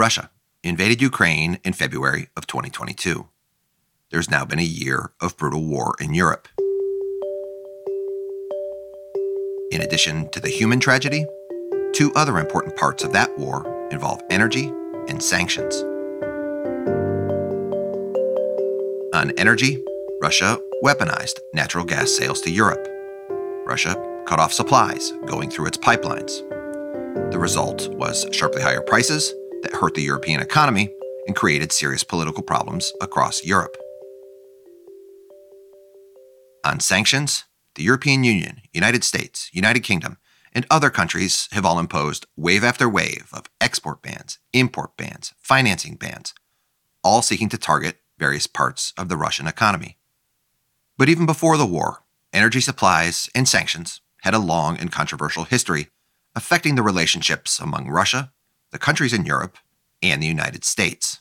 Russia invaded Ukraine in February of 2022. There's now been a year of brutal war in Europe. In addition to the human tragedy, two other important parts of that war involve energy and sanctions. On energy, Russia weaponized natural gas sales to Europe. Russia cut off supplies going through its pipelines. The result was sharply higher prices that hurt the European economy and created serious political problems across Europe. On sanctions, the European Union, United States, United Kingdom, and other countries have all imposed wave after wave of export bans, import bans, financing bans, all seeking to target various parts of the Russian economy. But even before the war, energy supplies and sanctions had a long and controversial history affecting the relationships among Russia, the countries in Europe, and the United States.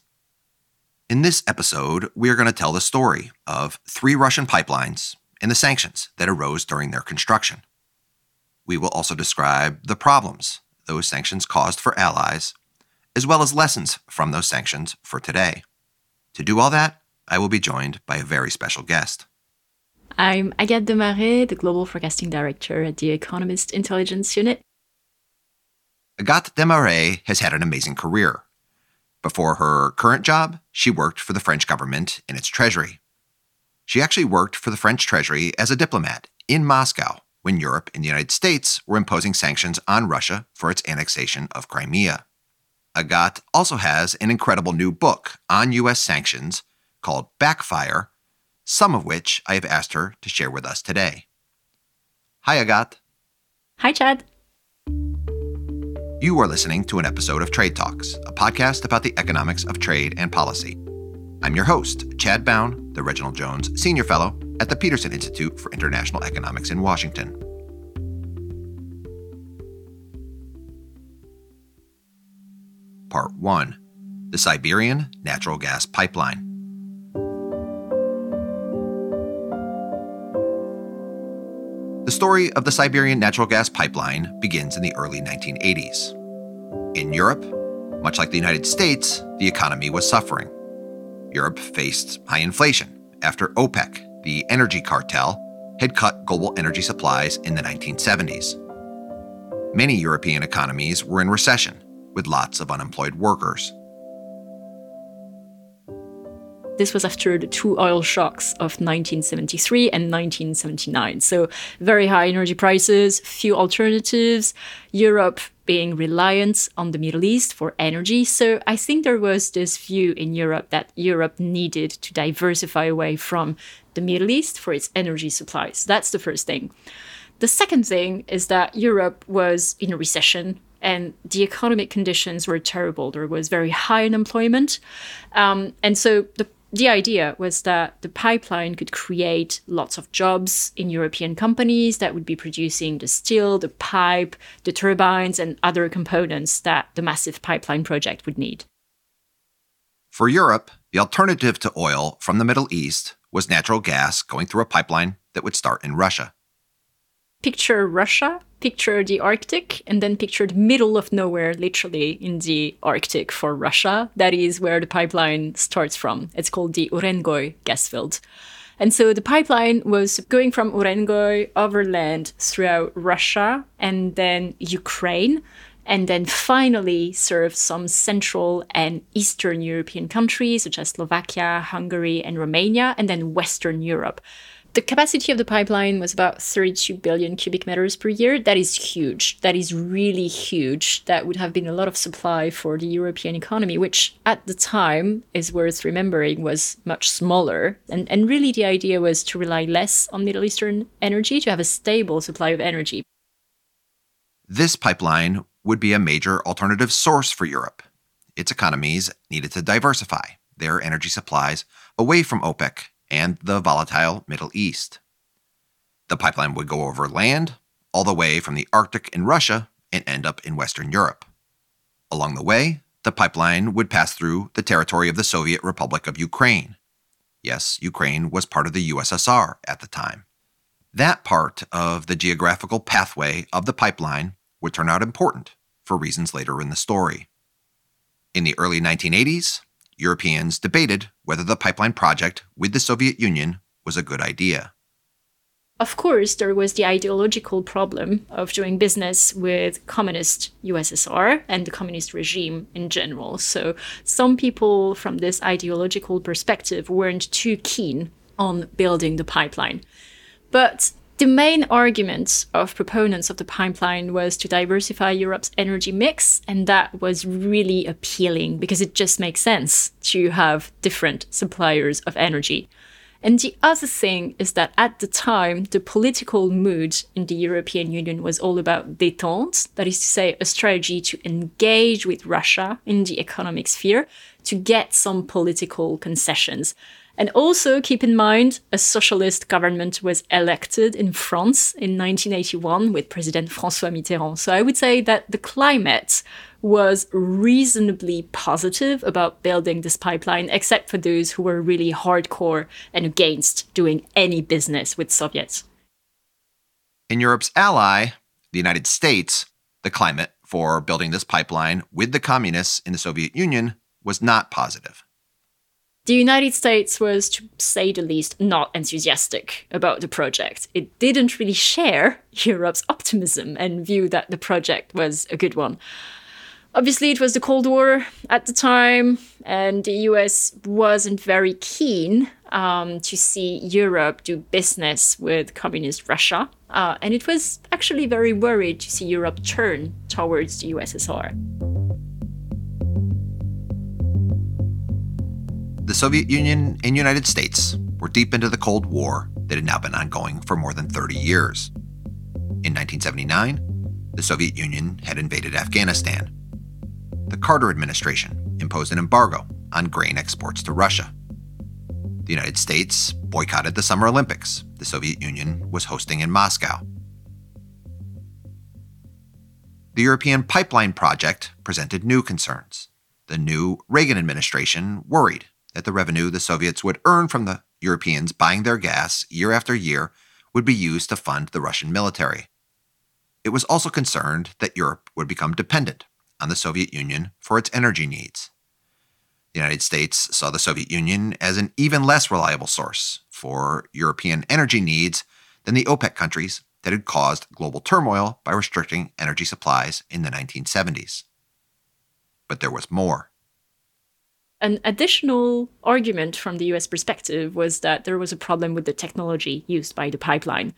In this episode, we are going to tell the story of three Russian pipelines and the sanctions that arose during their construction. We will also describe the problems those sanctions caused for allies, as well as lessons from those sanctions for today. To do all that, I will be joined by a very special guest. I'm Agathe Demarais, the Global Forecasting Director at the Economist Intelligence Unit. Agathe Demarais has had an amazing career. Before her current job, she worked for the French government in its treasury. She actually worked for the French treasury as a diplomat in Moscow when Europe and the United States were imposing sanctions on Russia for its annexation of Crimea. Agathe also has an incredible new book on U.S. sanctions called Backfire, some of which I have asked her to share with us today. Hi, Agathe. Hi, Chad. You are listening to an episode of Trade Talks, a podcast about the economics of trade and policy. I'm your host, Chad Bown, the Reginald Jones Senior Fellow at the Peterson Institute for International Economics in Washington. Part 1 The Siberian Natural Gas Pipeline. The story of the Siberian natural gas pipeline begins in the early 1980s. In Europe, much like the United States, the economy was suffering. Europe faced high inflation after OPEC, the energy cartel, had cut global energy supplies in the 1970s. Many European economies were in recession, with lots of unemployed workers. This was after the two oil shocks of 1973 and 1979. So, very high energy prices, few alternatives, Europe being reliant on the Middle East for energy. So, I think there was this view in Europe that Europe needed to diversify away from the Middle East for its energy supplies. That's the first thing. The second thing is that Europe was in a recession and the economic conditions were terrible. There was very high unemployment. Um, and so the the idea was that the pipeline could create lots of jobs in European companies that would be producing the steel, the pipe, the turbines, and other components that the massive pipeline project would need. For Europe, the alternative to oil from the Middle East was natural gas going through a pipeline that would start in Russia. Picture Russia picture the Arctic and then picture the middle of nowhere, literally in the Arctic for Russia. That is where the pipeline starts from. It's called the Urengoy gas field. And so the pipeline was going from Urengoy overland throughout Russia and then Ukraine, and then finally serve some Central and Eastern European countries such as Slovakia, Hungary, and Romania, and then Western Europe. The capacity of the pipeline was about 32 billion cubic meters per year. That is huge. That is really huge. That would have been a lot of supply for the European economy, which at the time is worth remembering was much smaller. And, and really, the idea was to rely less on Middle Eastern energy, to have a stable supply of energy. This pipeline would be a major alternative source for Europe. Its economies needed to diversify their energy supplies away from OPEC and the volatile Middle East. The pipeline would go over land, all the way from the Arctic in Russia, and end up in Western Europe. Along the way, the pipeline would pass through the territory of the Soviet Republic of Ukraine. Yes, Ukraine was part of the USSR at the time. That part of the geographical pathway of the pipeline would turn out important for reasons later in the story. In the early 1980s, Europeans debated whether the pipeline project with the Soviet Union was a good idea. Of course, there was the ideological problem of doing business with communist USSR and the communist regime in general. So some people from this ideological perspective weren't too keen on building the pipeline. But the main argument of proponents of the pipeline was to diversify Europe's energy mix, and that was really appealing because it just makes sense to have different suppliers of energy. And the other thing is that at the time, the political mood in the European Union was all about détente, that is to say, a strategy to engage with Russia in the economic sphere to get some political concessions. And also keep in mind, a socialist government was elected in France in 1981 with President François Mitterrand. So I would say that the climate was reasonably positive about building this pipeline, except for those who were really hardcore and against doing any business with Soviets. In Europe's ally, the United States, the climate for building this pipeline with the communists in the Soviet Union was not positive. The United States was, to say the least, not enthusiastic about the project. It didn't really share Europe's optimism and view that the project was a good one. Obviously, it was the Cold War at the time, and the US wasn't very keen um, to see Europe do business with communist Russia. Uh, and it was actually very worried to see Europe turn towards the USSR. The Soviet Union and United States were deep into the Cold War that had now been ongoing for more than 30 years. In 1979, the Soviet Union had invaded Afghanistan the Carter administration imposed an embargo on grain exports to Russia. The United States boycotted the Summer Olympics the Soviet Union was hosting in Moscow. The European pipeline project presented new concerns. The new Reagan administration worried that the revenue the Soviets would earn from the Europeans buying their gas year after year would be used to fund the Russian military. It was also concerned that Europe would become dependent on the Soviet Union for its energy needs. The United States saw the Soviet Union as an even less reliable source for European energy needs than the OPEC countries that had caused global turmoil by restricting energy supplies in the 1970s. But there was more. An additional argument from the US perspective was that there was a problem with the technology used by the pipeline.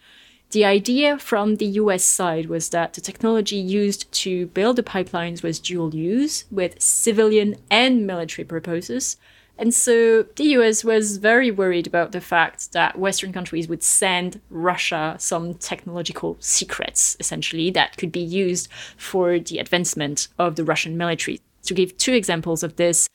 The idea from the US side was that the technology used to build the pipelines was dual use with civilian and military purposes. And so the US was very worried about the fact that Western countries would send Russia some technological secrets, essentially, that could be used for the advancement of the Russian military. To give two examples of this,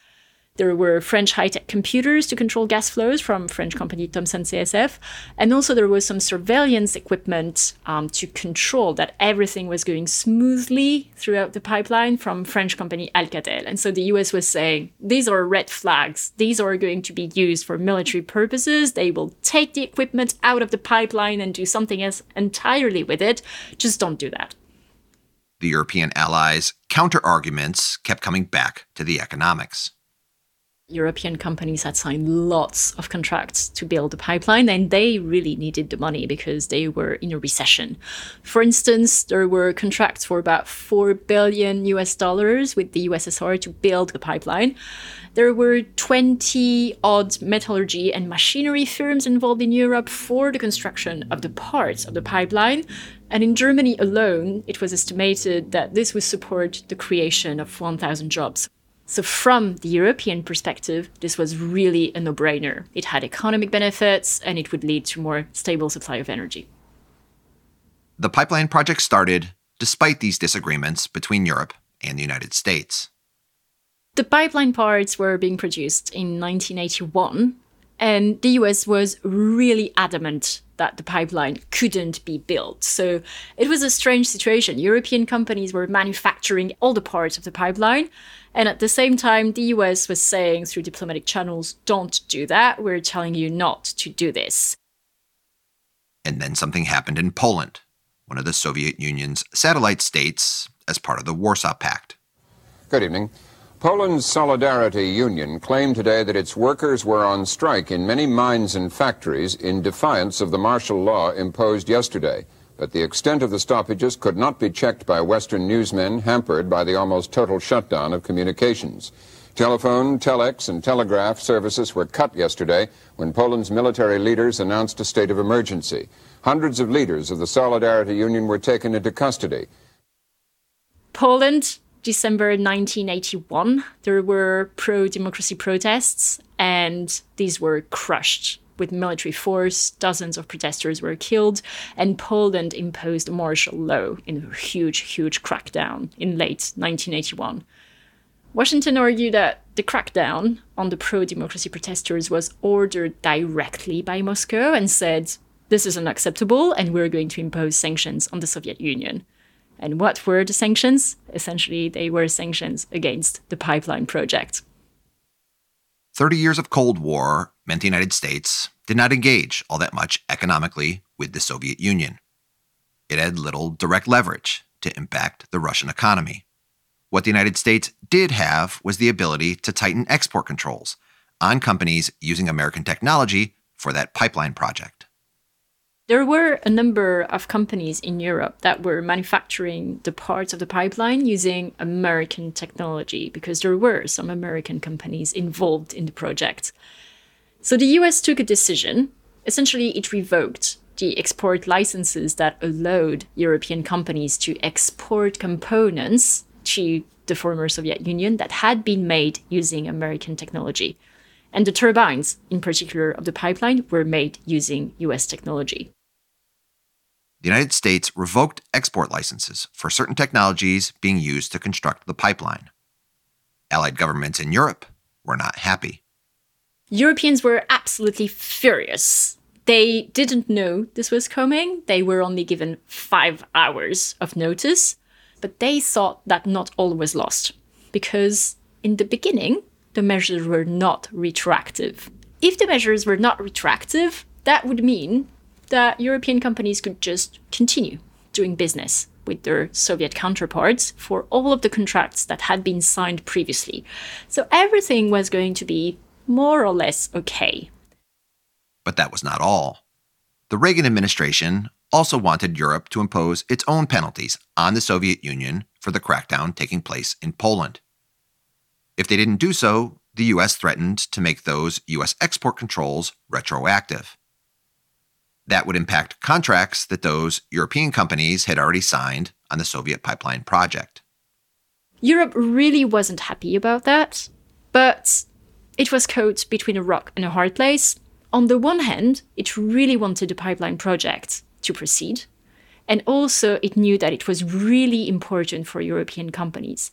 there were French high-tech computers to control gas flows from French company Thomson CSF, and also there was some surveillance equipment um, to control that everything was going smoothly throughout the pipeline from French company Alcatel. And so the US was saying these are red flags. These are going to be used for military purposes. They will take the equipment out of the pipeline and do something else entirely with it. Just don't do that. The European allies' counter arguments kept coming back to the economics. European companies had signed lots of contracts to build the pipeline, and they really needed the money because they were in a recession. For instance, there were contracts for about 4 billion US dollars with the USSR to build the pipeline. There were 20 odd metallurgy and machinery firms involved in Europe for the construction of the parts of the pipeline. And in Germany alone, it was estimated that this would support the creation of 1,000 jobs. So, from the European perspective, this was really a no brainer. It had economic benefits and it would lead to more stable supply of energy. The pipeline project started despite these disagreements between Europe and the United States. The pipeline parts were being produced in 1981, and the US was really adamant that the pipeline couldn't be built. So it was a strange situation. European companies were manufacturing all the parts of the pipeline. And at the same time, the US was saying through diplomatic channels, don't do that. We're telling you not to do this. And then something happened in Poland, one of the Soviet Union's satellite states as part of the Warsaw Pact. Good evening. Poland's Solidarity Union claimed today that its workers were on strike in many mines and factories in defiance of the martial law imposed yesterday. But the extent of the stoppages could not be checked by Western newsmen, hampered by the almost total shutdown of communications. Telephone, telex, and telegraph services were cut yesterday when Poland's military leaders announced a state of emergency. Hundreds of leaders of the Solidarity Union were taken into custody. Poland December 1981, there were pro democracy protests, and these were crushed with military force. Dozens of protesters were killed, and Poland imposed martial law in a huge, huge crackdown in late 1981. Washington argued that the crackdown on the pro democracy protesters was ordered directly by Moscow and said, This is unacceptable, and we're going to impose sanctions on the Soviet Union. And what were the sanctions? Essentially, they were sanctions against the pipeline project. 30 years of Cold War meant the United States did not engage all that much economically with the Soviet Union. It had little direct leverage to impact the Russian economy. What the United States did have was the ability to tighten export controls on companies using American technology for that pipeline project. There were a number of companies in Europe that were manufacturing the parts of the pipeline using American technology because there were some American companies involved in the project. So the US took a decision. Essentially, it revoked the export licenses that allowed European companies to export components to the former Soviet Union that had been made using American technology. And the turbines, in particular of the pipeline, were made using US technology the United States revoked export licenses for certain technologies being used to construct the pipeline. Allied governments in Europe were not happy. Europeans were absolutely furious. They didn't know this was coming. They were only given five hours of notice, but they thought that not all was lost because in the beginning, the measures were not retroactive. If the measures were not retroactive, that would mean that European companies could just continue doing business with their Soviet counterparts for all of the contracts that had been signed previously. So everything was going to be more or less okay. But that was not all. The Reagan administration also wanted Europe to impose its own penalties on the Soviet Union for the crackdown taking place in Poland. If they didn't do so, the US threatened to make those US export controls retroactive. That would impact contracts that those European companies had already signed on the Soviet pipeline project. Europe really wasn't happy about that, but it was caught between a rock and a hard place. On the one hand, it really wanted the pipeline project to proceed, and also it knew that it was really important for European companies.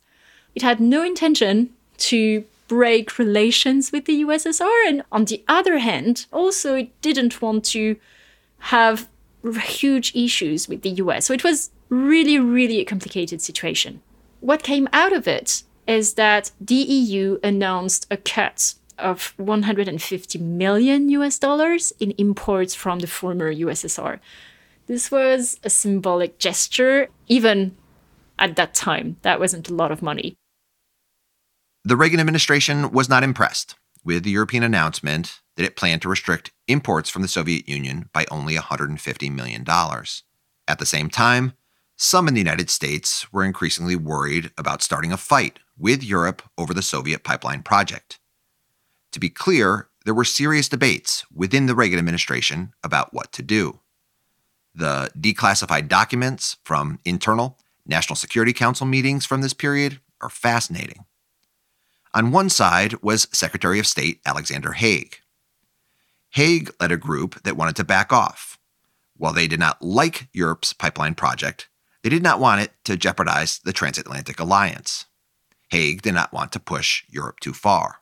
It had no intention to break relations with the USSR, and on the other hand, also it didn't want to have huge issues with the US. So it was really, really a complicated situation. What came out of it is that the EU announced a cut of 150 million US dollars in imports from the former USSR. This was a symbolic gesture, even at that time. That wasn't a lot of money. The Reagan administration was not impressed with the European announcement that it planned to restrict imports from the Soviet Union by only $150 million. At the same time, some in the United States were increasingly worried about starting a fight with Europe over the Soviet pipeline project. To be clear, there were serious debates within the Reagan administration about what to do. The declassified documents from internal National Security Council meetings from this period are fascinating. On one side was Secretary of State Alexander Haig. Haig led a group that wanted to back off. While they did not like Europe's pipeline project, they did not want it to jeopardize the transatlantic alliance. Haig did not want to push Europe too far.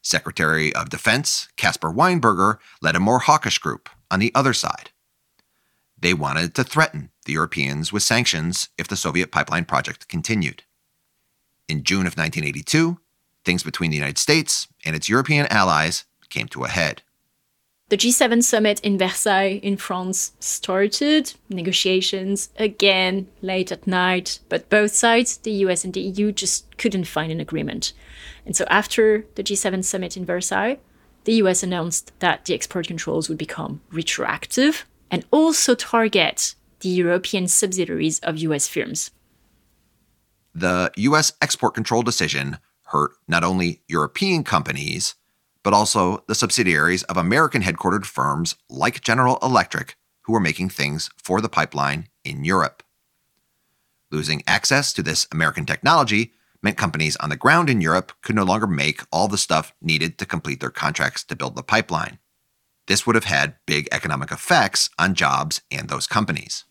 Secretary of Defense Caspar Weinberger led a more hawkish group on the other side. They wanted to threaten the Europeans with sanctions if the Soviet pipeline project continued. In June of 1982, things between the United States and its European allies came to a head. The G7 summit in Versailles in France started, negotiations again late at night, but both sides, the US and the EU, just couldn't find an agreement. And so after the G7 summit in Versailles, the US announced that the export controls would become retroactive and also target the European subsidiaries of US firms. The US export control decision hurt not only European companies, but also the subsidiaries of American headquartered firms like General Electric, who were making things for the pipeline in Europe. Losing access to this American technology meant companies on the ground in Europe could no longer make all the stuff needed to complete their contracts to build the pipeline. This would have had big economic effects on jobs and those companies.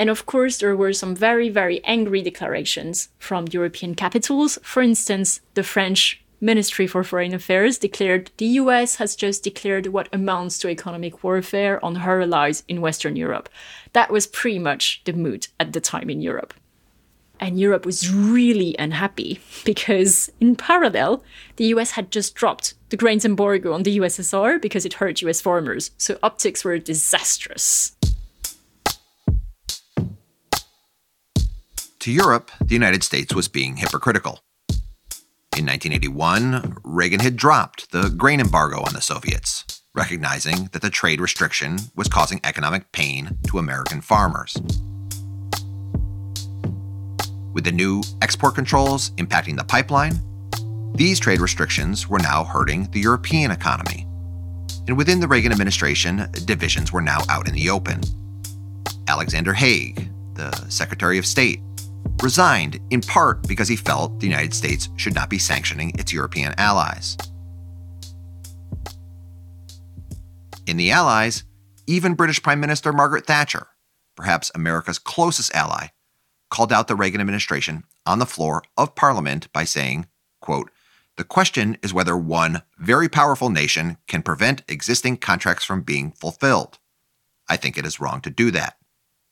And of course, there were some very, very angry declarations from European capitals. For instance, the French Ministry for Foreign Affairs declared the US has just declared what amounts to economic warfare on her allies in Western Europe. That was pretty much the mood at the time in Europe. And Europe was really unhappy because, in parallel, the US had just dropped the grains embargo on the USSR because it hurt US farmers. So optics were disastrous. To Europe, the United States was being hypocritical. In 1981, Reagan had dropped the grain embargo on the Soviets, recognizing that the trade restriction was causing economic pain to American farmers. With the new export controls impacting the pipeline, these trade restrictions were now hurting the European economy. And within the Reagan administration, divisions were now out in the open. Alexander Haig, the Secretary of State, resigned in part because he felt the United States should not be sanctioning its European allies. In the Allies, even British Prime Minister Margaret Thatcher, perhaps America's closest ally, called out the Reagan administration on the floor of Parliament by saying, quote, the question is whether one very powerful nation can prevent existing contracts from being fulfilled. I think it is wrong to do that.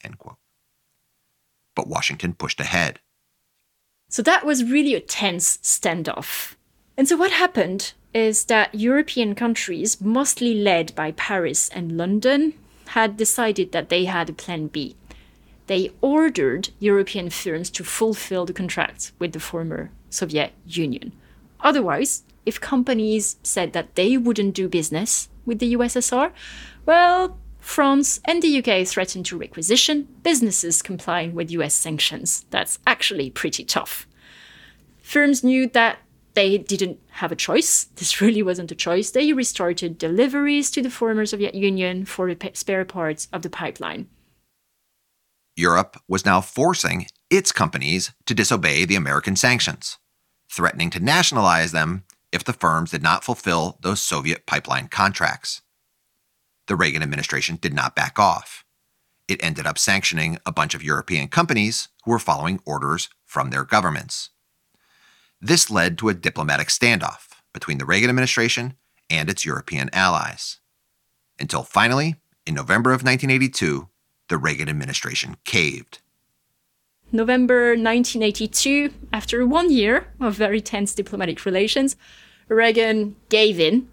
End quote but Washington pushed ahead. So that was really a tense standoff. And so what happened is that European countries, mostly led by Paris and London, had decided that they had a plan B. They ordered European firms to fulfill the contracts with the former Soviet Union. Otherwise, if companies said that they wouldn't do business with the USSR, well, France and the UK threatened to requisition businesses complying with US sanctions. That's actually pretty tough. Firms knew that they didn't have a choice. This really wasn't a choice. They restarted deliveries to the former Soviet Union for the spare parts of the pipeline. Europe was now forcing its companies to disobey the American sanctions, threatening to nationalize them if the firms did not fulfill those Soviet pipeline contracts the Reagan administration did not back off. It ended up sanctioning a bunch of European companies who were following orders from their governments. This led to a diplomatic standoff between the Reagan administration and its European allies. Until finally, in November of 1982, the Reagan administration caved. November 1982, after one year of very tense diplomatic relations, Reagan gave in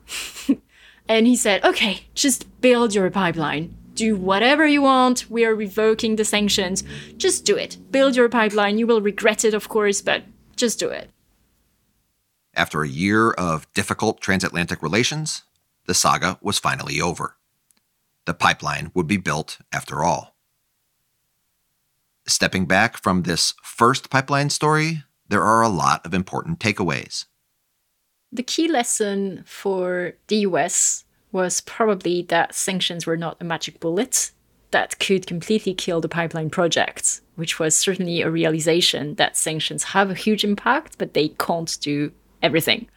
And he said, okay, just build your pipeline. Do whatever you want. We are revoking the sanctions. Just do it. Build your pipeline. You will regret it, of course, but just do it. After a year of difficult transatlantic relations, the saga was finally over. The pipeline would be built after all. Stepping back from this first pipeline story, there are a lot of important takeaways. The key lesson for the US was probably that sanctions were not a magic bullet that could completely kill the pipeline project, which was certainly a realization that sanctions have a huge impact, but they can't do everything.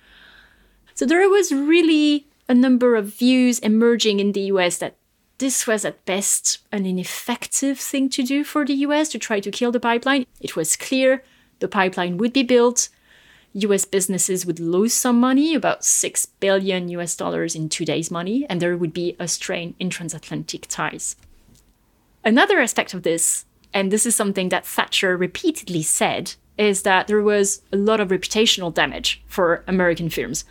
So there was really a number of views emerging in the US that this was at best an ineffective thing to do for the US to try to kill the pipeline. It was clear the pipeline would be built, US businesses would lose some money, about 6 billion US dollars in today's money, and there would be a strain in transatlantic ties. Another aspect of this, and this is something that Thatcher repeatedly said, is that there was a lot of reputational damage for American firms.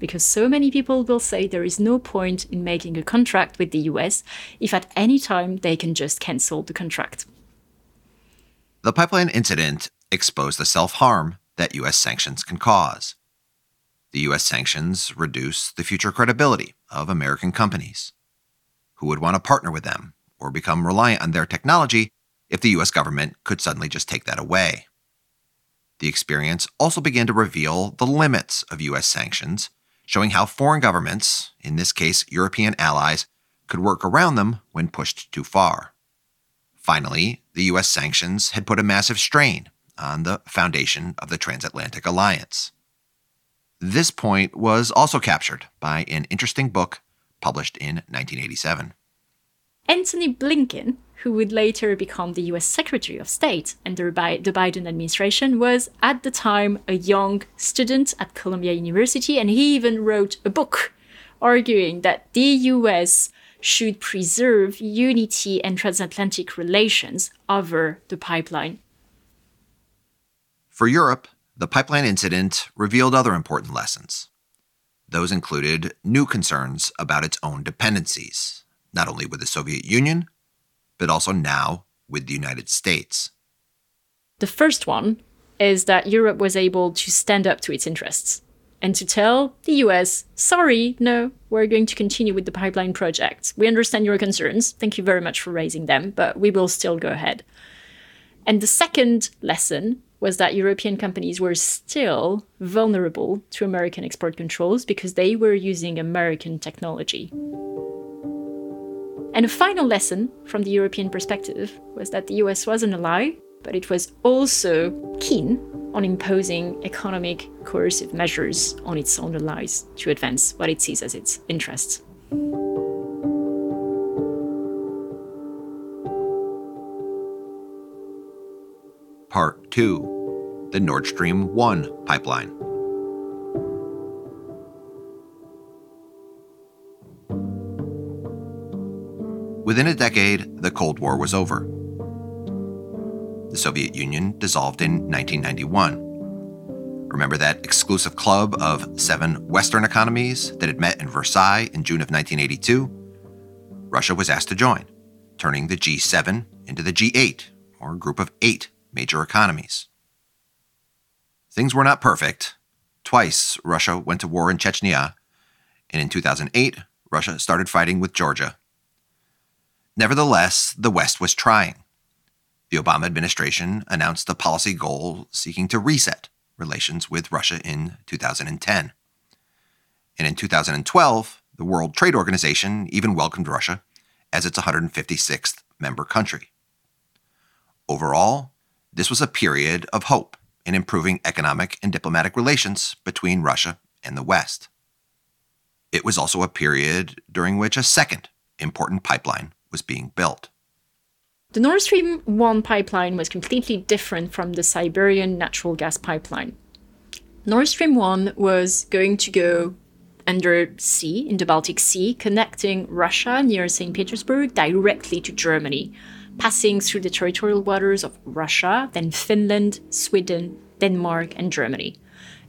because so many people will say there is no point in making a contract with the US if at any time they can just cancel the contract. The pipeline incident exposed the self harm that US sanctions can cause. The US sanctions reduce the future credibility of American companies. Who would want to partner with them or become reliant on their technology if the US government could suddenly just take that away? The experience also began to reveal the limits of US sanctions showing how foreign governments, in this case European allies, could work around them when pushed too far. Finally, the US sanctions had put a massive strain on the foundation of the transatlantic alliance. This point was also captured by an interesting book published in 1987. Antony Blinken who would later become the US Secretary of State under the Biden administration, was at the time a young student at Columbia University, and he even wrote a book arguing that the US should preserve unity and transatlantic relations over the pipeline. For Europe, the pipeline incident revealed other important lessons. Those included new concerns about its own dependencies, not only with the Soviet Union, but also now with the United States. The first one is that Europe was able to stand up to its interests and to tell the US, sorry, no, we're going to continue with the pipeline project. We understand your concerns. Thank you very much for raising them, but we will still go ahead. And the second lesson was that European companies were still vulnerable to American export controls because they were using American technology. And a final lesson from the European perspective was that the US was an ally, but it was also keen on imposing economic coercive measures on its own allies to advance what it sees as its interests. Part 2 The Nord Stream 1 pipeline. Within a decade, the Cold War was over. The Soviet Union dissolved in 1991. Remember that exclusive club of seven Western economies that had met in Versailles in June of 1982? Russia was asked to join, turning the G7 into the G8, or group of eight major economies. Things were not perfect. Twice, Russia went to war in Chechnya, and in 2008, Russia started fighting with Georgia. Nevertheless, the West was trying. The Obama administration announced a policy goal seeking to reset relations with Russia in 2010. And in 2012, the World Trade Organization even welcomed Russia as its 156th member country. Overall, this was a period of hope in improving economic and diplomatic relations between Russia and the West. It was also a period during which a second important pipeline was being built. The Nord Stream 1 pipeline was completely different from the Siberian natural gas pipeline. Nord Stream 1 was going to go under sea in the Baltic Sea, connecting Russia near St. Petersburg directly to Germany, passing through the territorial waters of Russia, then Finland, Sweden, Denmark, and Germany.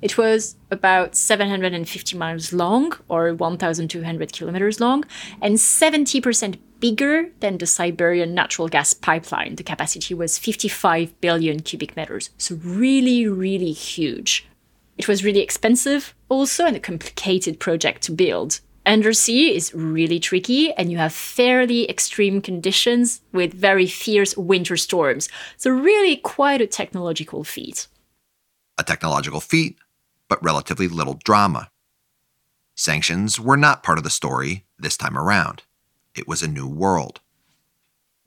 It was about 750 miles long, or 1,200 kilometers long, and 70% bigger than the Siberian natural gas pipeline. The capacity was 55 billion cubic meters, so really, really huge. It was really expensive also and a complicated project to build. Undersea is really tricky and you have fairly extreme conditions with very fierce winter storms. So, really, quite a technological feat. A technological feat, but relatively little drama. Sanctions were not part of the story this time around. It was a new world.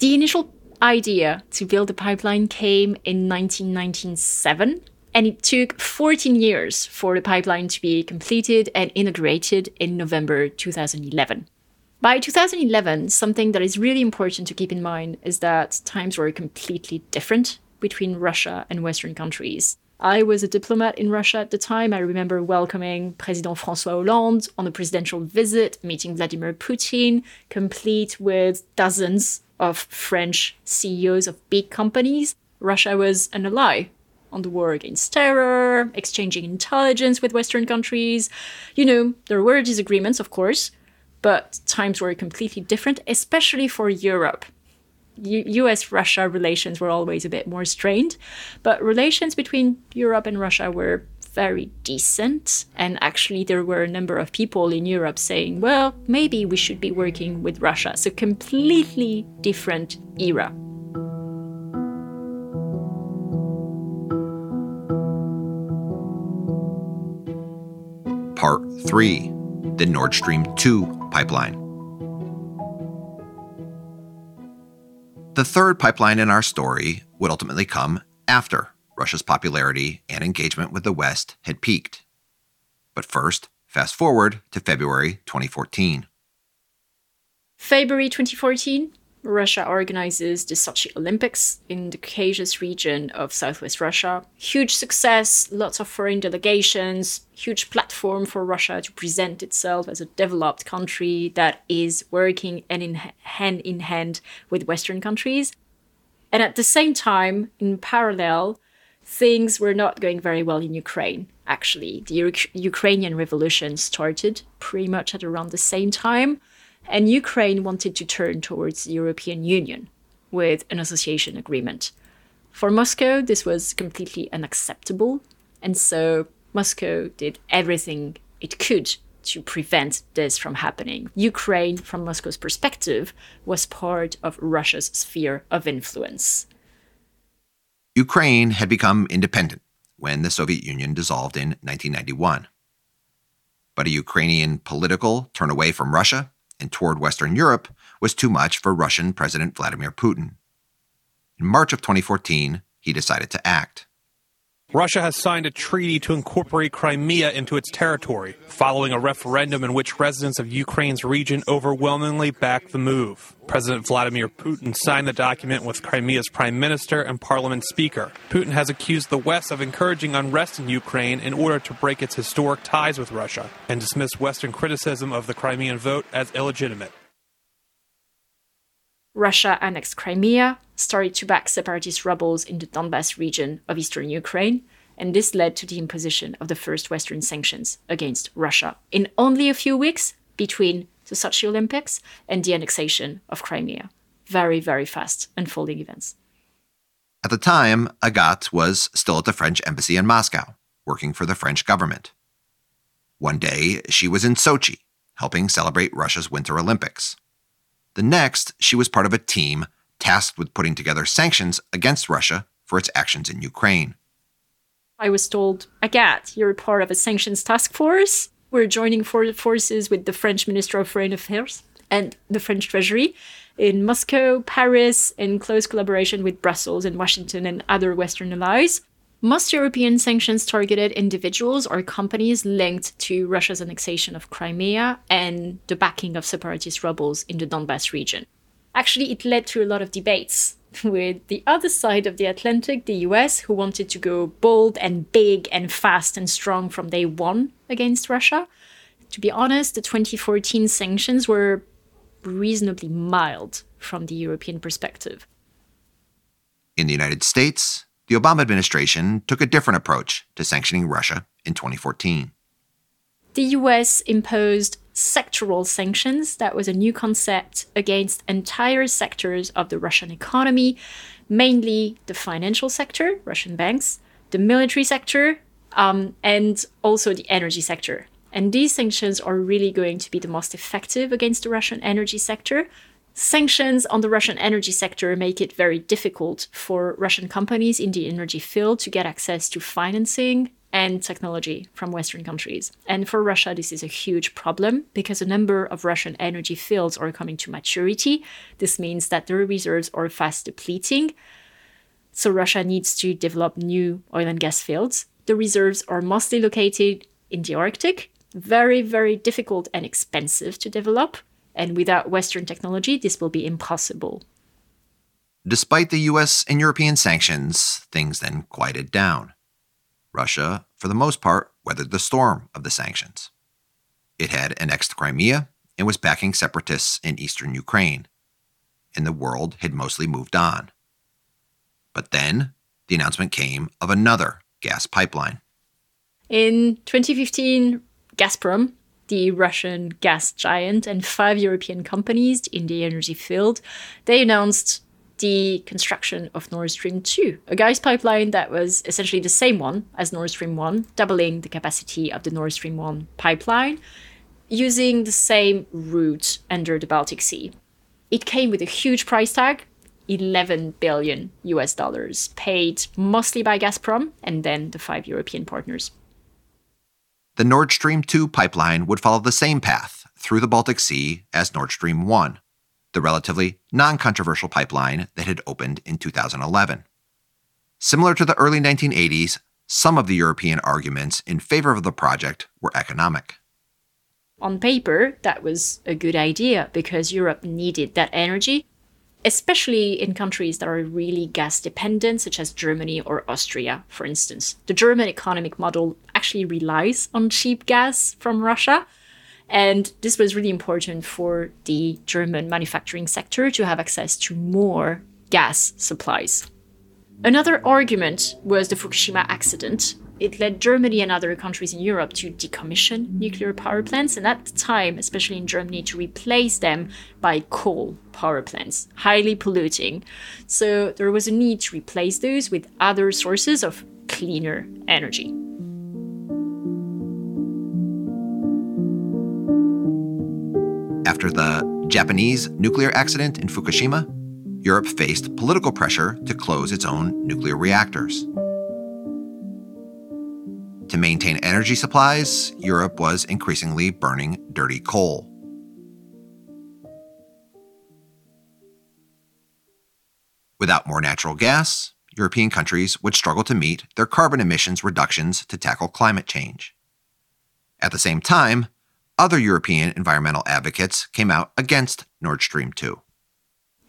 The initial idea to build the pipeline came in 1997, and it took 14 years for the pipeline to be completed and integrated in November 2011. By 2011, something that is really important to keep in mind is that times were completely different between Russia and Western countries. I was a diplomat in Russia at the time. I remember welcoming President Francois Hollande on a presidential visit, meeting Vladimir Putin, complete with dozens of French CEOs of big companies. Russia was an ally on the war against terror, exchanging intelligence with Western countries. You know, there were disagreements, of course, but times were completely different, especially for Europe. US Russia relations were always a bit more strained, but relations between Europe and Russia were very decent. And actually, there were a number of people in Europe saying, well, maybe we should be working with Russia. So, completely different era. Part 3 The Nord Stream 2 pipeline. The third pipeline in our story would ultimately come after Russia's popularity and engagement with the West had peaked. But first, fast forward to February 2014. February 2014, Russia organizes the Sochi Olympics in the Caucasus region of southwest Russia. Huge success, lots of foreign delegations, huge platform for Russia to present itself as a developed country that is working and in hand in hand with Western countries. And at the same time, in parallel, things were not going very well in Ukraine. Actually, the U- Ukrainian revolution started pretty much at around the same time and Ukraine wanted to turn towards the European Union with an association agreement. For Moscow, this was completely unacceptable, and so Moscow did everything it could to prevent this from happening. Ukraine, from Moscow's perspective, was part of Russia's sphere of influence. Ukraine had become independent when the Soviet Union dissolved in 1991. But a Ukrainian political turn away from Russia and toward Western Europe was too much for Russian President Vladimir Putin. In March of 2014, he decided to act. Russia has signed a treaty to incorporate Crimea into its territory, following a referendum in which residents of Ukraine's region overwhelmingly backed the move. President Vladimir Putin signed the document with Crimea's prime minister and parliament speaker. Putin has accused the West of encouraging unrest in Ukraine in order to break its historic ties with Russia and dismissed Western criticism of the Crimean vote as illegitimate. Russia annexed Crimea, started to back separatist rebels in the Donbass region of eastern Ukraine, and this led to the imposition of the first Western sanctions against Russia in only a few weeks between the Sochi Olympics and the annexation of Crimea. Very, very fast unfolding events. At the time, Agathe was still at the French embassy in Moscow, working for the French government. One day, she was in Sochi, helping celebrate Russia's Winter Olympics. The next, she was part of a team tasked with putting together sanctions against Russia for its actions in Ukraine. I was told, Agathe, you're part of a sanctions task force. We're joining forces with the French Minister of Foreign Affairs and the French Treasury in Moscow, Paris, in close collaboration with Brussels and Washington and other Western allies. Most European sanctions targeted individuals or companies linked to Russia's annexation of Crimea and the backing of separatist rebels in the Donbass region. Actually, it led to a lot of debates with the other side of the Atlantic, the US, who wanted to go bold and big and fast and strong from day one against Russia. To be honest, the 2014 sanctions were reasonably mild from the European perspective. In the United States, the Obama administration took a different approach to sanctioning Russia in 2014. The US imposed sectoral sanctions. That was a new concept against entire sectors of the Russian economy, mainly the financial sector, Russian banks, the military sector, um, and also the energy sector. And these sanctions are really going to be the most effective against the Russian energy sector Sanctions on the Russian energy sector make it very difficult for Russian companies in the energy field to get access to financing and technology from Western countries. And for Russia, this is a huge problem because a number of Russian energy fields are coming to maturity. This means that their reserves are fast depleting. So Russia needs to develop new oil and gas fields. The reserves are mostly located in the Arctic, very, very difficult and expensive to develop. And without Western technology, this will be impossible. Despite the US and European sanctions, things then quieted down. Russia, for the most part, weathered the storm of the sanctions. It had annexed Crimea and was backing separatists in eastern Ukraine, and the world had mostly moved on. But then, the announcement came of another gas pipeline. In 2015, Gazprom, the Russian gas giant, and five European companies in the energy field, they announced the construction of Nord Stream 2, a gas pipeline that was essentially the same one as Nord Stream 1, doubling the capacity of the Nord Stream 1 pipeline, using the same route under the Baltic Sea. It came with a huge price tag, 11 billion US dollars, paid mostly by Gazprom and then the five European partners. The Nord Stream 2 pipeline would follow the same path through the Baltic Sea as Nord Stream 1, the relatively non controversial pipeline that had opened in 2011. Similar to the early 1980s, some of the European arguments in favor of the project were economic. On paper, that was a good idea because Europe needed that energy, especially in countries that are really gas dependent, such as Germany or Austria, for instance. The German economic model actually relies on cheap gas from Russia. And this was really important for the German manufacturing sector to have access to more gas supplies. Another argument was the Fukushima accident, it led Germany and other countries in Europe to decommission nuclear power plants, and at the time, especially in Germany, to replace them by coal power plants, highly polluting. So there was a need to replace those with other sources of cleaner energy. After the Japanese nuclear accident in Fukushima, Europe faced political pressure to close its own nuclear reactors. To maintain energy supplies, Europe was increasingly burning dirty coal. Without more natural gas, European countries would struggle to meet their carbon emissions reductions to tackle climate change. At the same time, other European environmental advocates came out against Nord Stream 2.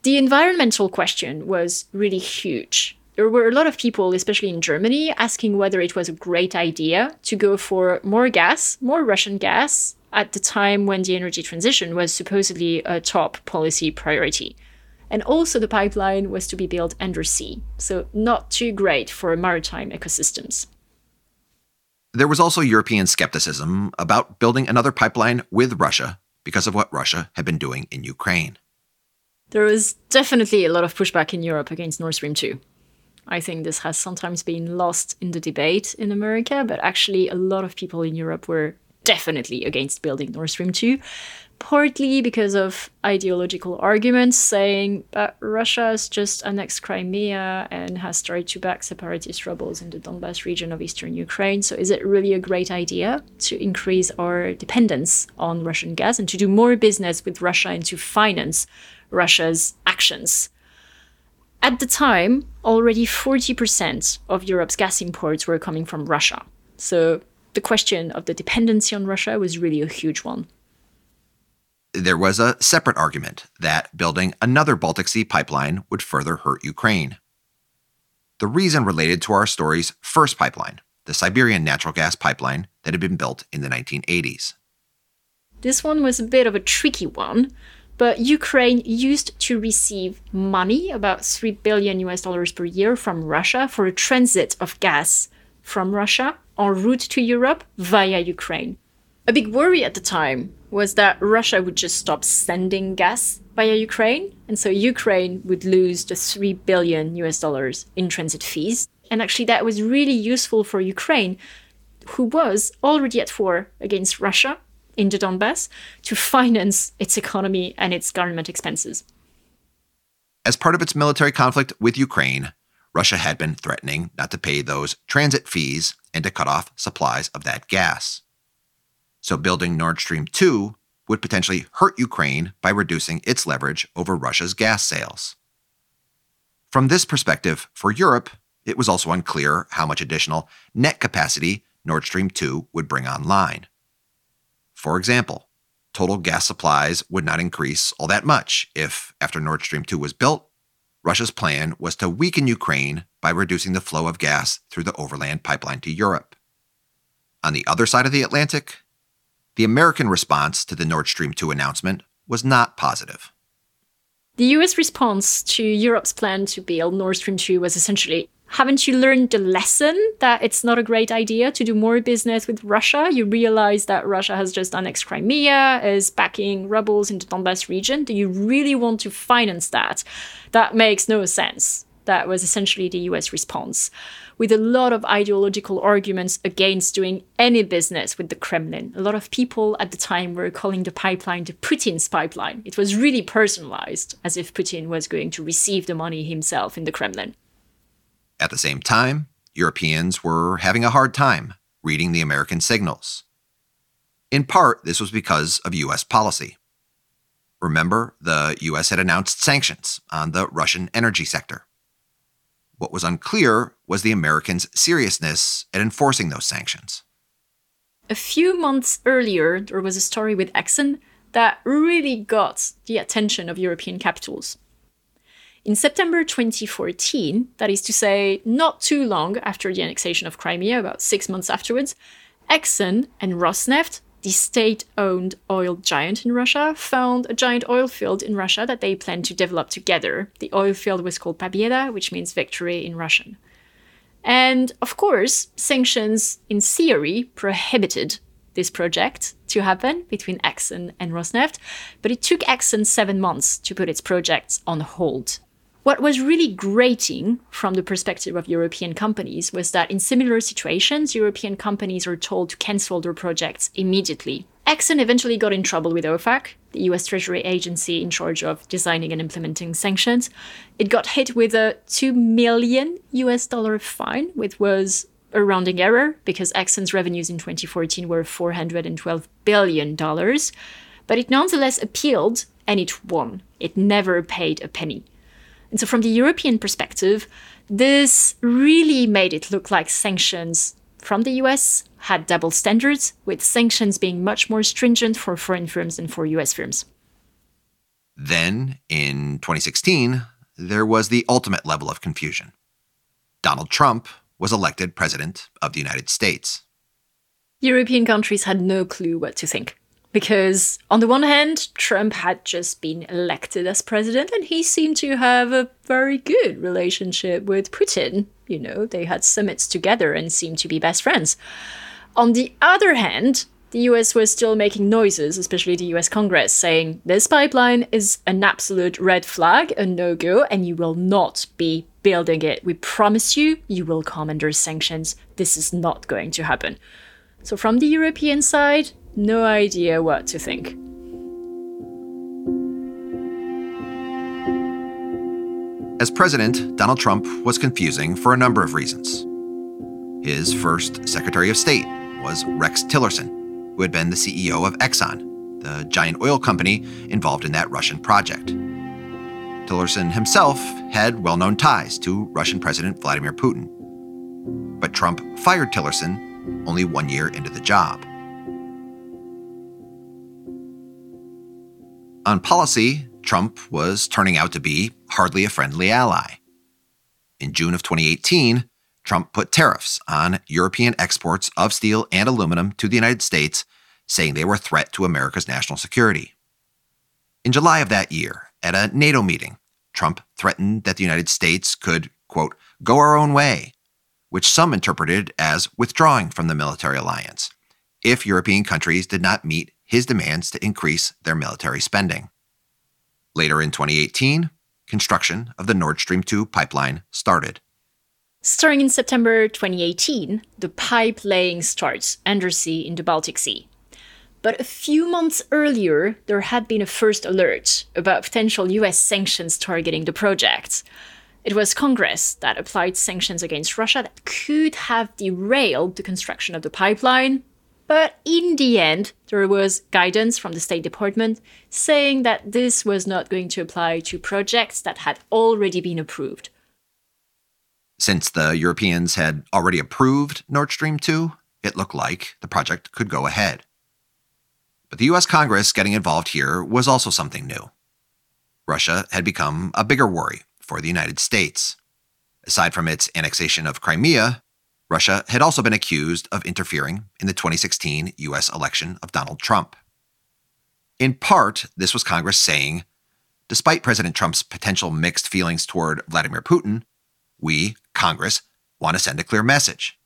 The environmental question was really huge there were a lot of people, especially in Germany, asking whether it was a great idea to go for more gas, more Russian gas, at the time when the energy transition was supposedly a top policy priority. And also, the pipeline was to be built undersea, so not too great for maritime ecosystems. There was also European skepticism about building another pipeline with Russia because of what Russia had been doing in Ukraine. There was definitely a lot of pushback in Europe against Nord Stream 2. I think this has sometimes been lost in the debate in America, but actually, a lot of people in Europe were definitely against building Nord Stream 2, partly because of ideological arguments saying that Russia is just annexed Crimea and has started to back separatist rebels in the Donbass region of eastern Ukraine. So, is it really a great idea to increase our dependence on Russian gas and to do more business with Russia and to finance Russia's actions? At the time, already 40% of Europe's gas imports were coming from Russia. So the question of the dependency on Russia was really a huge one. There was a separate argument that building another Baltic Sea pipeline would further hurt Ukraine. The reason related to our story's first pipeline, the Siberian natural gas pipeline that had been built in the 1980s. This one was a bit of a tricky one but Ukraine used to receive money, about 3 billion US dollars per year from Russia for a transit of gas from Russia en route to Europe via Ukraine. A big worry at the time was that Russia would just stop sending gas via Ukraine, and so Ukraine would lose the 3 billion US dollars in transit fees. And actually, that was really useful for Ukraine, who was already at war against Russia in the Donbass to finance its economy and its government expenses. As part of its military conflict with Ukraine, Russia had been threatening not to pay those transit fees and to cut off supplies of that gas. So building Nord Stream 2 would potentially hurt Ukraine by reducing its leverage over Russia's gas sales. From this perspective, for Europe, it was also unclear how much additional net capacity Nord Stream 2 would bring online. For example, total gas supplies would not increase all that much if, after Nord Stream 2 was built, Russia's plan was to weaken Ukraine by reducing the flow of gas through the overland pipeline to Europe. On the other side of the Atlantic, the American response to the Nord Stream 2 announcement was not positive. The US response to Europe's plan to build Nord Stream 2 was essentially haven't you learned the lesson that it's not a great idea to do more business with Russia? You realize that Russia has just annexed Crimea, is backing rebels in the Donbass region. Do you really want to finance that? That makes no sense. That was essentially the US response, with a lot of ideological arguments against doing any business with the Kremlin. A lot of people at the time were calling the pipeline the Putin's pipeline. It was really personalized, as if Putin was going to receive the money himself in the Kremlin. At the same time, Europeans were having a hard time reading the American signals. In part, this was because of U.S. policy. Remember, the U.S. had announced sanctions on the Russian energy sector. What was unclear was the Americans' seriousness at enforcing those sanctions. A few months earlier, there was a story with Exxon that really got the attention of European capitals. In September 2014, that is to say, not too long after the annexation of Crimea, about six months afterwards, Exxon and Rosneft, the state owned oil giant in Russia, found a giant oil field in Russia that they planned to develop together. The oil field was called Pobeda, which means victory in Russian. And of course, sanctions in theory prohibited this project to happen between Exxon and Rosneft, but it took Exxon seven months to put its projects on hold. What was really grating from the perspective of European companies was that in similar situations, European companies are told to cancel their projects immediately. Exxon eventually got in trouble with OFAC, the US Treasury agency in charge of designing and implementing sanctions. It got hit with a 2 million US dollar fine, which was a rounding error because Exxon's revenues in 2014 were $412 billion. But it nonetheless appealed and it won. It never paid a penny. And so, from the European perspective, this really made it look like sanctions from the US had double standards, with sanctions being much more stringent for foreign firms than for US firms. Then, in 2016, there was the ultimate level of confusion. Donald Trump was elected president of the United States. European countries had no clue what to think. Because, on the one hand, Trump had just been elected as president and he seemed to have a very good relationship with Putin. You know, they had summits together and seemed to be best friends. On the other hand, the US was still making noises, especially the US Congress, saying this pipeline is an absolute red flag, a no go, and you will not be building it. We promise you, you will come under sanctions. This is not going to happen. So, from the European side, no idea what to think. As president, Donald Trump was confusing for a number of reasons. His first Secretary of State was Rex Tillerson, who had been the CEO of Exxon, the giant oil company involved in that Russian project. Tillerson himself had well known ties to Russian President Vladimir Putin. But Trump fired Tillerson only one year into the job. On policy, Trump was turning out to be hardly a friendly ally. In June of 2018, Trump put tariffs on European exports of steel and aluminum to the United States, saying they were a threat to America's national security. In July of that year, at a NATO meeting, Trump threatened that the United States could, quote, go our own way, which some interpreted as withdrawing from the military alliance if European countries did not meet his demands to increase their military spending. Later in 2018, construction of the Nord Stream 2 pipeline started. Starting in September 2018, the pipe laying starts undersea in the Baltic Sea. But a few months earlier, there had been a first alert about potential US sanctions targeting the project. It was Congress that applied sanctions against Russia that could have derailed the construction of the pipeline, but in the end, there was guidance from the State Department saying that this was not going to apply to projects that had already been approved. Since the Europeans had already approved Nord Stream 2, it looked like the project could go ahead. But the US Congress getting involved here was also something new. Russia had become a bigger worry for the United States. Aside from its annexation of Crimea, Russia had also been accused of interfering in the 2016 US election of Donald Trump. In part, this was Congress saying, despite President Trump's potential mixed feelings toward Vladimir Putin, We, Congress, want to send a clear message.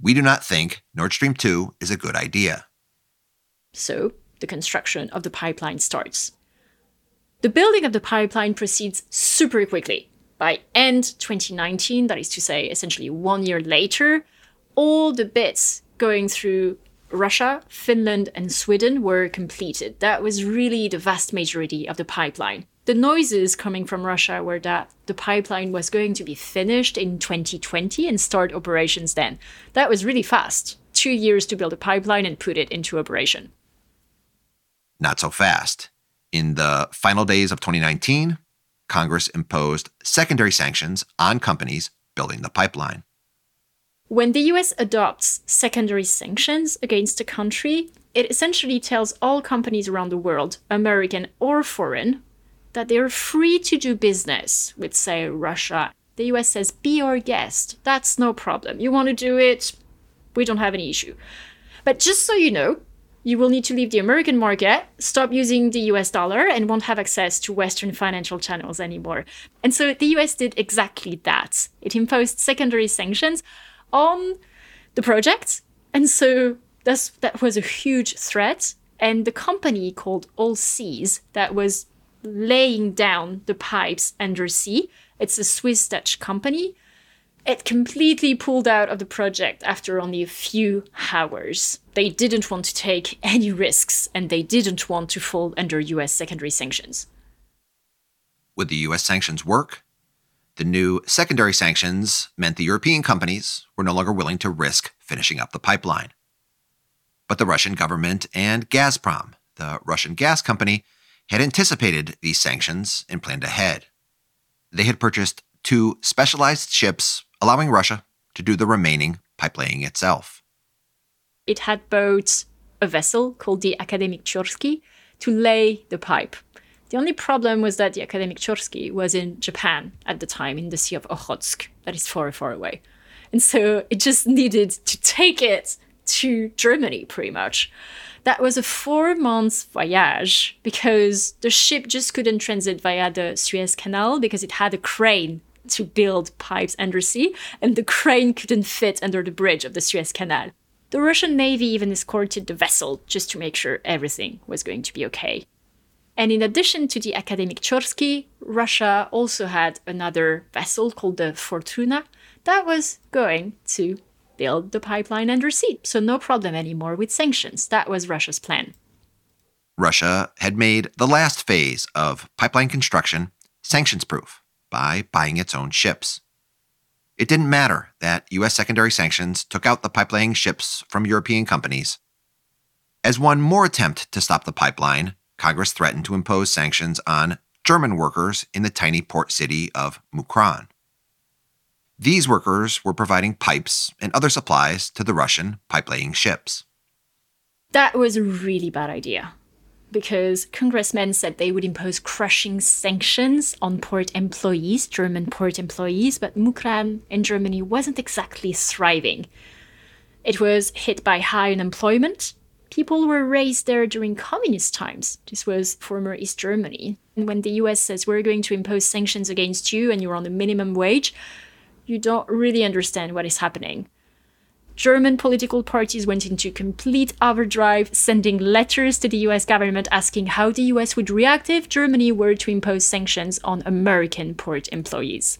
We do not think Nord Stream 2 is a good idea. So, the construction of the pipeline starts. The building of the pipeline proceeds super quickly. By end 2019, that is to say, essentially one year later, all the bits going through Russia, Finland, and Sweden were completed. That was really the vast majority of the pipeline. The noises coming from Russia were that the pipeline was going to be finished in 2020 and start operations then. That was really fast. Two years to build a pipeline and put it into operation. Not so fast. In the final days of 2019, Congress imposed secondary sanctions on companies building the pipeline. When the US adopts secondary sanctions against a country, it essentially tells all companies around the world, American or foreign, that they're free to do business with, say, Russia. The US says, be our guest. That's no problem. You want to do it? We don't have any issue. But just so you know, you will need to leave the American market, stop using the US dollar, and won't have access to Western financial channels anymore. And so the US did exactly that. It imposed secondary sanctions on the project. And so that was a huge threat. And the company called Allseas that was laying down the pipes undersea, it's a Swiss Dutch company, it completely pulled out of the project after only a few hours. They didn't want to take any risks and they didn't want to fall under US secondary sanctions. Would the US sanctions work? The new secondary sanctions meant the European companies were no longer willing to risk finishing up the pipeline. But the Russian government and Gazprom, the Russian gas company, had anticipated these sanctions and planned ahead. They had purchased two specialized ships, allowing Russia to do the remaining pipelaying itself. It had bought a vessel called the Akademik Cherskiy to lay the pipe. The only problem was that the Akademik Cherskiy was in Japan at the time, in the Sea of Okhotsk, that is far, far away. And so it just needed to take it to Germany, pretty much. That was a four months voyage because the ship just couldn't transit via the Suez Canal because it had a crane to build pipes undersea, and the crane couldn't fit under the bridge of the Suez Canal. The Russian Navy even escorted the vessel just to make sure everything was going to be okay. And in addition to the Akademik Cherskiy, Russia also had another vessel called the Fortuna that was going to build the pipeline undersea. So no problem anymore with sanctions. That was Russia's plan. Russia had made the last phase of pipeline construction sanctions proof by buying its own ships. It didn't matter that U.S. secondary sanctions took out the pipelaying ships from European companies. As one more attempt to stop the pipeline, Congress threatened to impose sanctions on German workers in the tiny port city of Mukran. These workers were providing pipes and other supplies to the Russian pipelaying ships. That was a really bad idea because congressmen said they would impose crushing sanctions on port employees, German port employees, but Mukran in Germany wasn't exactly thriving. It was hit by high unemployment. People were raised there during communist times. This was former East Germany. And when the US says we're going to impose sanctions against you and you're on the minimum wage, you don't really understand what is happening. German political parties went into complete overdrive, sending letters to the US government asking how the US would react if Germany were to impose sanctions on American port employees.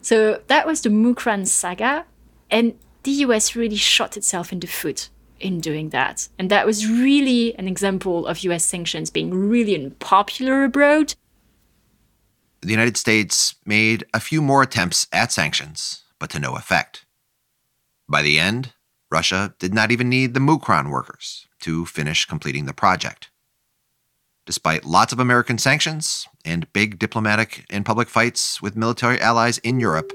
So that was the Mukran saga, and the US really shot itself in the foot in doing that. And that was really an example of US sanctions being really unpopular abroad the United States made a few more attempts at sanctions, but to no effect. By the end, Russia did not even need the Mukran workers to finish completing the project. Despite lots of American sanctions and big diplomatic and public fights with military allies in Europe,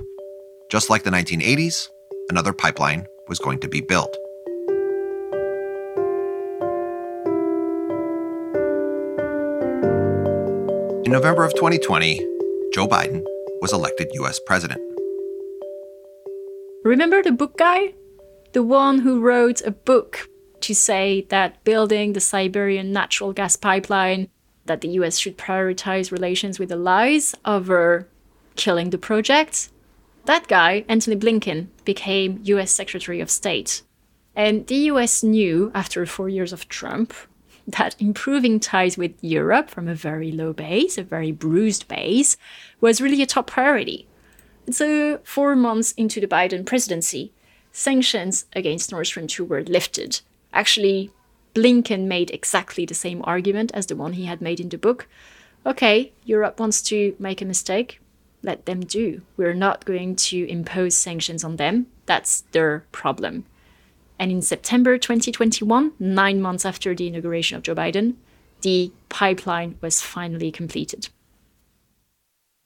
just like the 1980s, another pipeline was going to be built. In November of 2020, Joe Biden was elected US president. Remember the book guy? The one who wrote a book to say that building the Siberian natural gas pipeline, that the US should prioritize relations with allies over killing the project. That guy, Antony Blinken, became US Secretary of State. And the US knew, after four years of Trump, that improving ties with Europe from a very low base, a very bruised base, was really a top priority. So, four months into the Biden presidency, sanctions against Nord Stream 2 were lifted. Actually, Blinken made exactly the same argument as the one he had made in the book. Okay, Europe wants to make a mistake. Let them do. We're not going to impose sanctions on them. That's their problem. And in September 2021, nine months after the inauguration of Joe Biden, the pipeline was finally completed.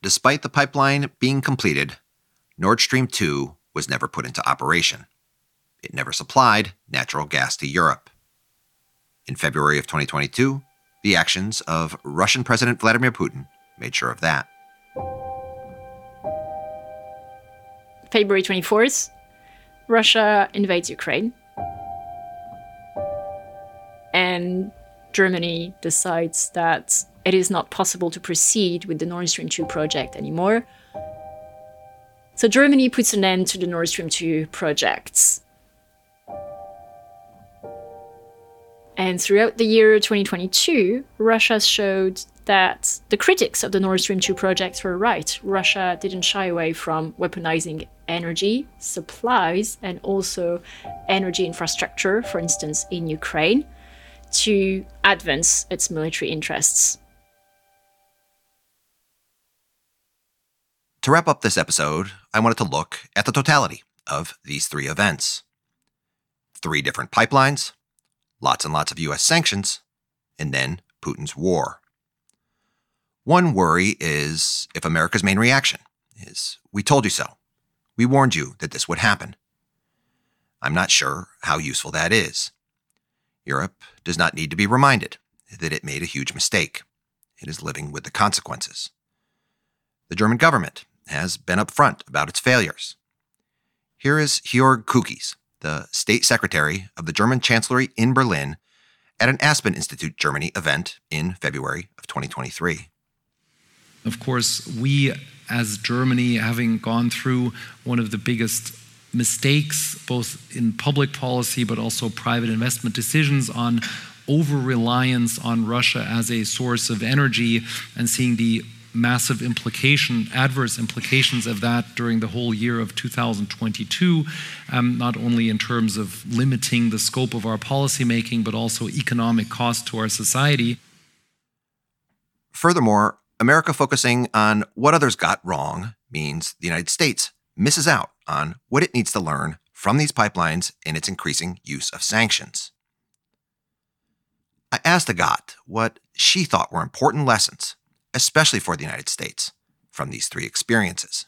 Despite the pipeline being completed, Nord Stream 2 was never put into operation. It never supplied natural gas to Europe. In February of 2022, the actions of Russian President Vladimir Putin made sure of that. February 24th, Russia invades Ukraine. And Germany decides that it is not possible to proceed with the Nord Stream 2 project anymore. So Germany puts an end to the Nord Stream 2 projects. And throughout the year 2022, Russia showed that the critics of the Nord Stream 2 project were right. Russia didn't shy away from weaponizing energy, supplies, and also energy infrastructure, for instance, in Ukraine, to advance its military interests. To wrap up this episode, I wanted to look at the totality of these three events three different pipelines, lots and lots of US sanctions, and then Putin's war. One worry is if America's main reaction is, We told you so. We warned you that this would happen. I'm not sure how useful that is. Europe does not need to be reminded that it made a huge mistake. It is living with the consequences. The German government has been upfront about its failures. Here is Jörg Kukies, the state secretary of the German Chancellery in Berlin, at an Aspen Institute Germany event in February of 2023. Of course, we as Germany, having gone through one of the biggest mistakes, both in public policy but also private investment decisions on over reliance on Russia as a source of energy and seeing the massive implication, adverse implications of that during the whole year of 2022, um, not only in terms of limiting the scope of our policymaking, but also economic cost to our society. Furthermore, America focusing on what others got wrong means the United States misses out on what it needs to learn from these pipelines in its increasing use of sanctions. I asked Agathe what she thought were important lessons, especially for the United States, from these three experiences.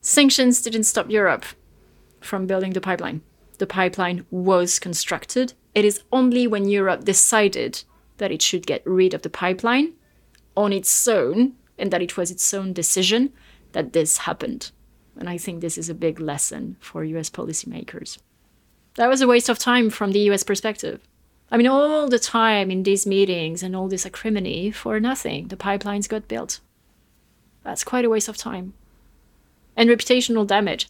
Sanctions didn't stop Europe from building the pipeline. The pipeline was constructed. It is only when Europe decided that it should get rid of the pipeline on its own and that it was its own decision that this happened. And I think this is a big lesson for US policymakers. That was a waste of time from the US perspective. I mean, all the time in these meetings and all this acrimony for nothing. The pipelines got built. That's quite a waste of time. And reputational damage.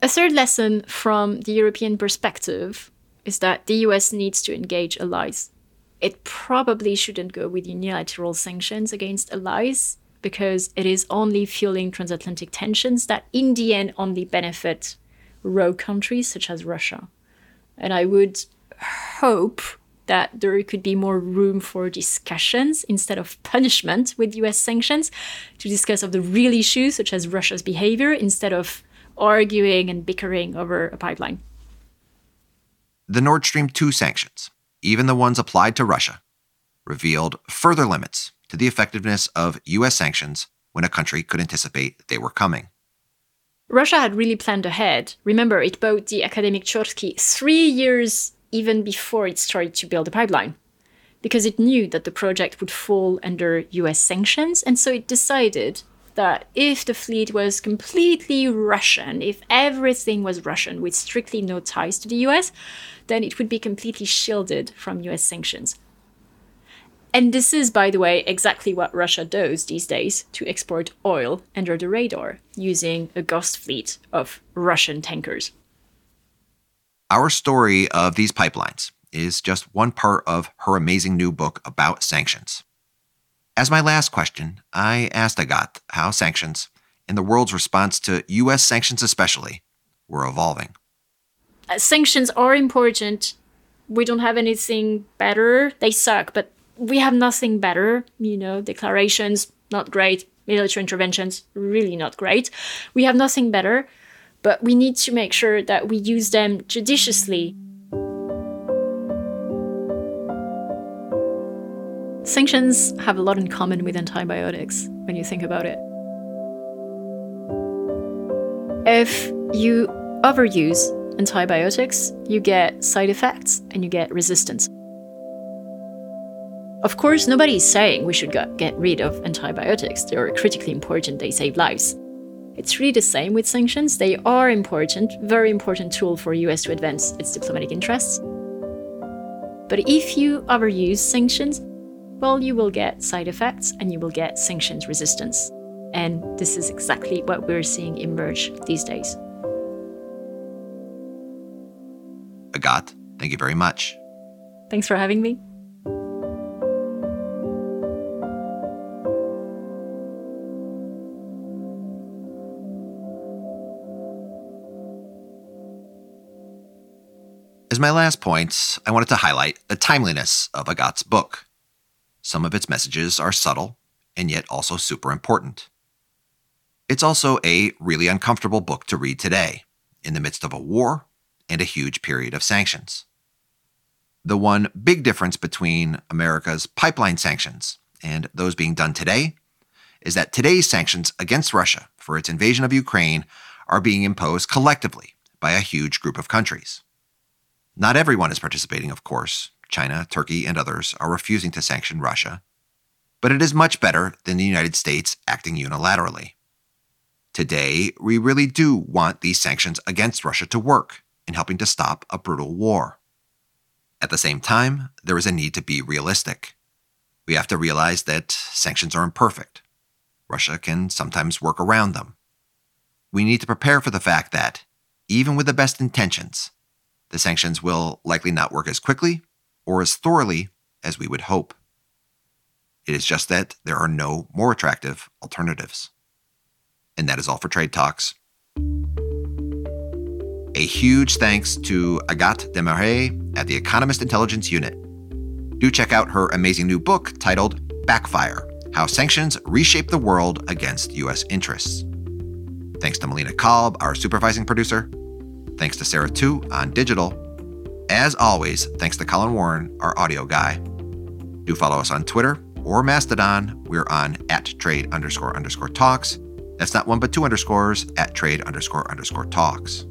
A third lesson from the European perspective is that the US needs to engage allies. It probably shouldn't go with unilateral sanctions against allies because it is only fueling transatlantic tensions that in the end only benefit rogue countries such as Russia. And I would hope that there could be more room for discussions instead of punishment with US sanctions to discuss of the real issues such as Russia's behavior instead of arguing and bickering over a pipeline. The Nord Stream 2 sanctions, even the ones applied to Russia, revealed further limits to the effectiveness of US sanctions when a country could anticipate they were coming. Russia had really planned ahead. Remember, it bought the Akademik Cherskiy three years even before it started to build the pipeline, because it knew that the project would fall under US sanctions, and so it decided that if the fleet was completely Russian, if everything was Russian with strictly no ties to the US, then it would be completely shielded from US sanctions. And this is, by the way, exactly what Russia does these days to export oil under the radar using a ghost fleet of Russian tankers. Our story of these pipelines is just one part of her amazing new book about sanctions. As my last question, I asked Agathe how sanctions, and the world's response to US sanctions especially, were evolving. Uh, sanctions are important. We don't have anything better. They suck, but we have nothing better. You know, declarations, not great. Military interventions, really not great. We have nothing better, but we need to make sure that we use them judiciously. Sanctions have a lot in common with antibiotics when you think about it. If you overuse antibiotics, you get side effects and you get resistance. Of course, nobody is saying we should get rid of antibiotics. They are critically important, they save lives. It's really the same with sanctions. They are important, very important tool for US to advance its diplomatic interests. But if you overuse sanctions, well, you will get side effects and you will get sanctions resistance. And this is exactly what we're seeing emerge these days. Agathe, thank you very much. Thanks for having me. As my last point, I wanted to highlight the timeliness of Agathe's book. Some of its messages are subtle and yet also super important. It's also a really uncomfortable book to read today, in the midst of a war and a huge period of sanctions. The one big difference between America's pipeline sanctions and those being done today is that today's sanctions against Russia for its invasion of Ukraine are being imposed collectively by a huge group of countries. Not everyone is participating, of course. China, Turkey, and others are refusing to sanction Russia. But it is much better than the United States acting unilaterally. Today, we really do want these sanctions against Russia to work in helping to stop a brutal war. At the same time, there is a need to be realistic. We have to realize that sanctions are imperfect. Russia can sometimes work around them. We need to prepare for the fact that, even with the best intentions, the sanctions will likely not work as quickly or as thoroughly as we would hope. It is just that there are no more attractive alternatives. And that is all for Trade Talks. A huge thanks to Agathe Demarais at the Economist Intelligence Unit. Do check out her amazing new book titled Backfire How Sanctions Reshape the World Against U.S. Interests. Thanks to Melina Kolb, our supervising producer. Thanks to Sarah Tu on digital. As always, thanks to Colin Warren, our audio guy. Do follow us on Twitter or Mastodon. We're on at trade underscore underscore talks. That's not one but two underscores at trade underscore underscore talks.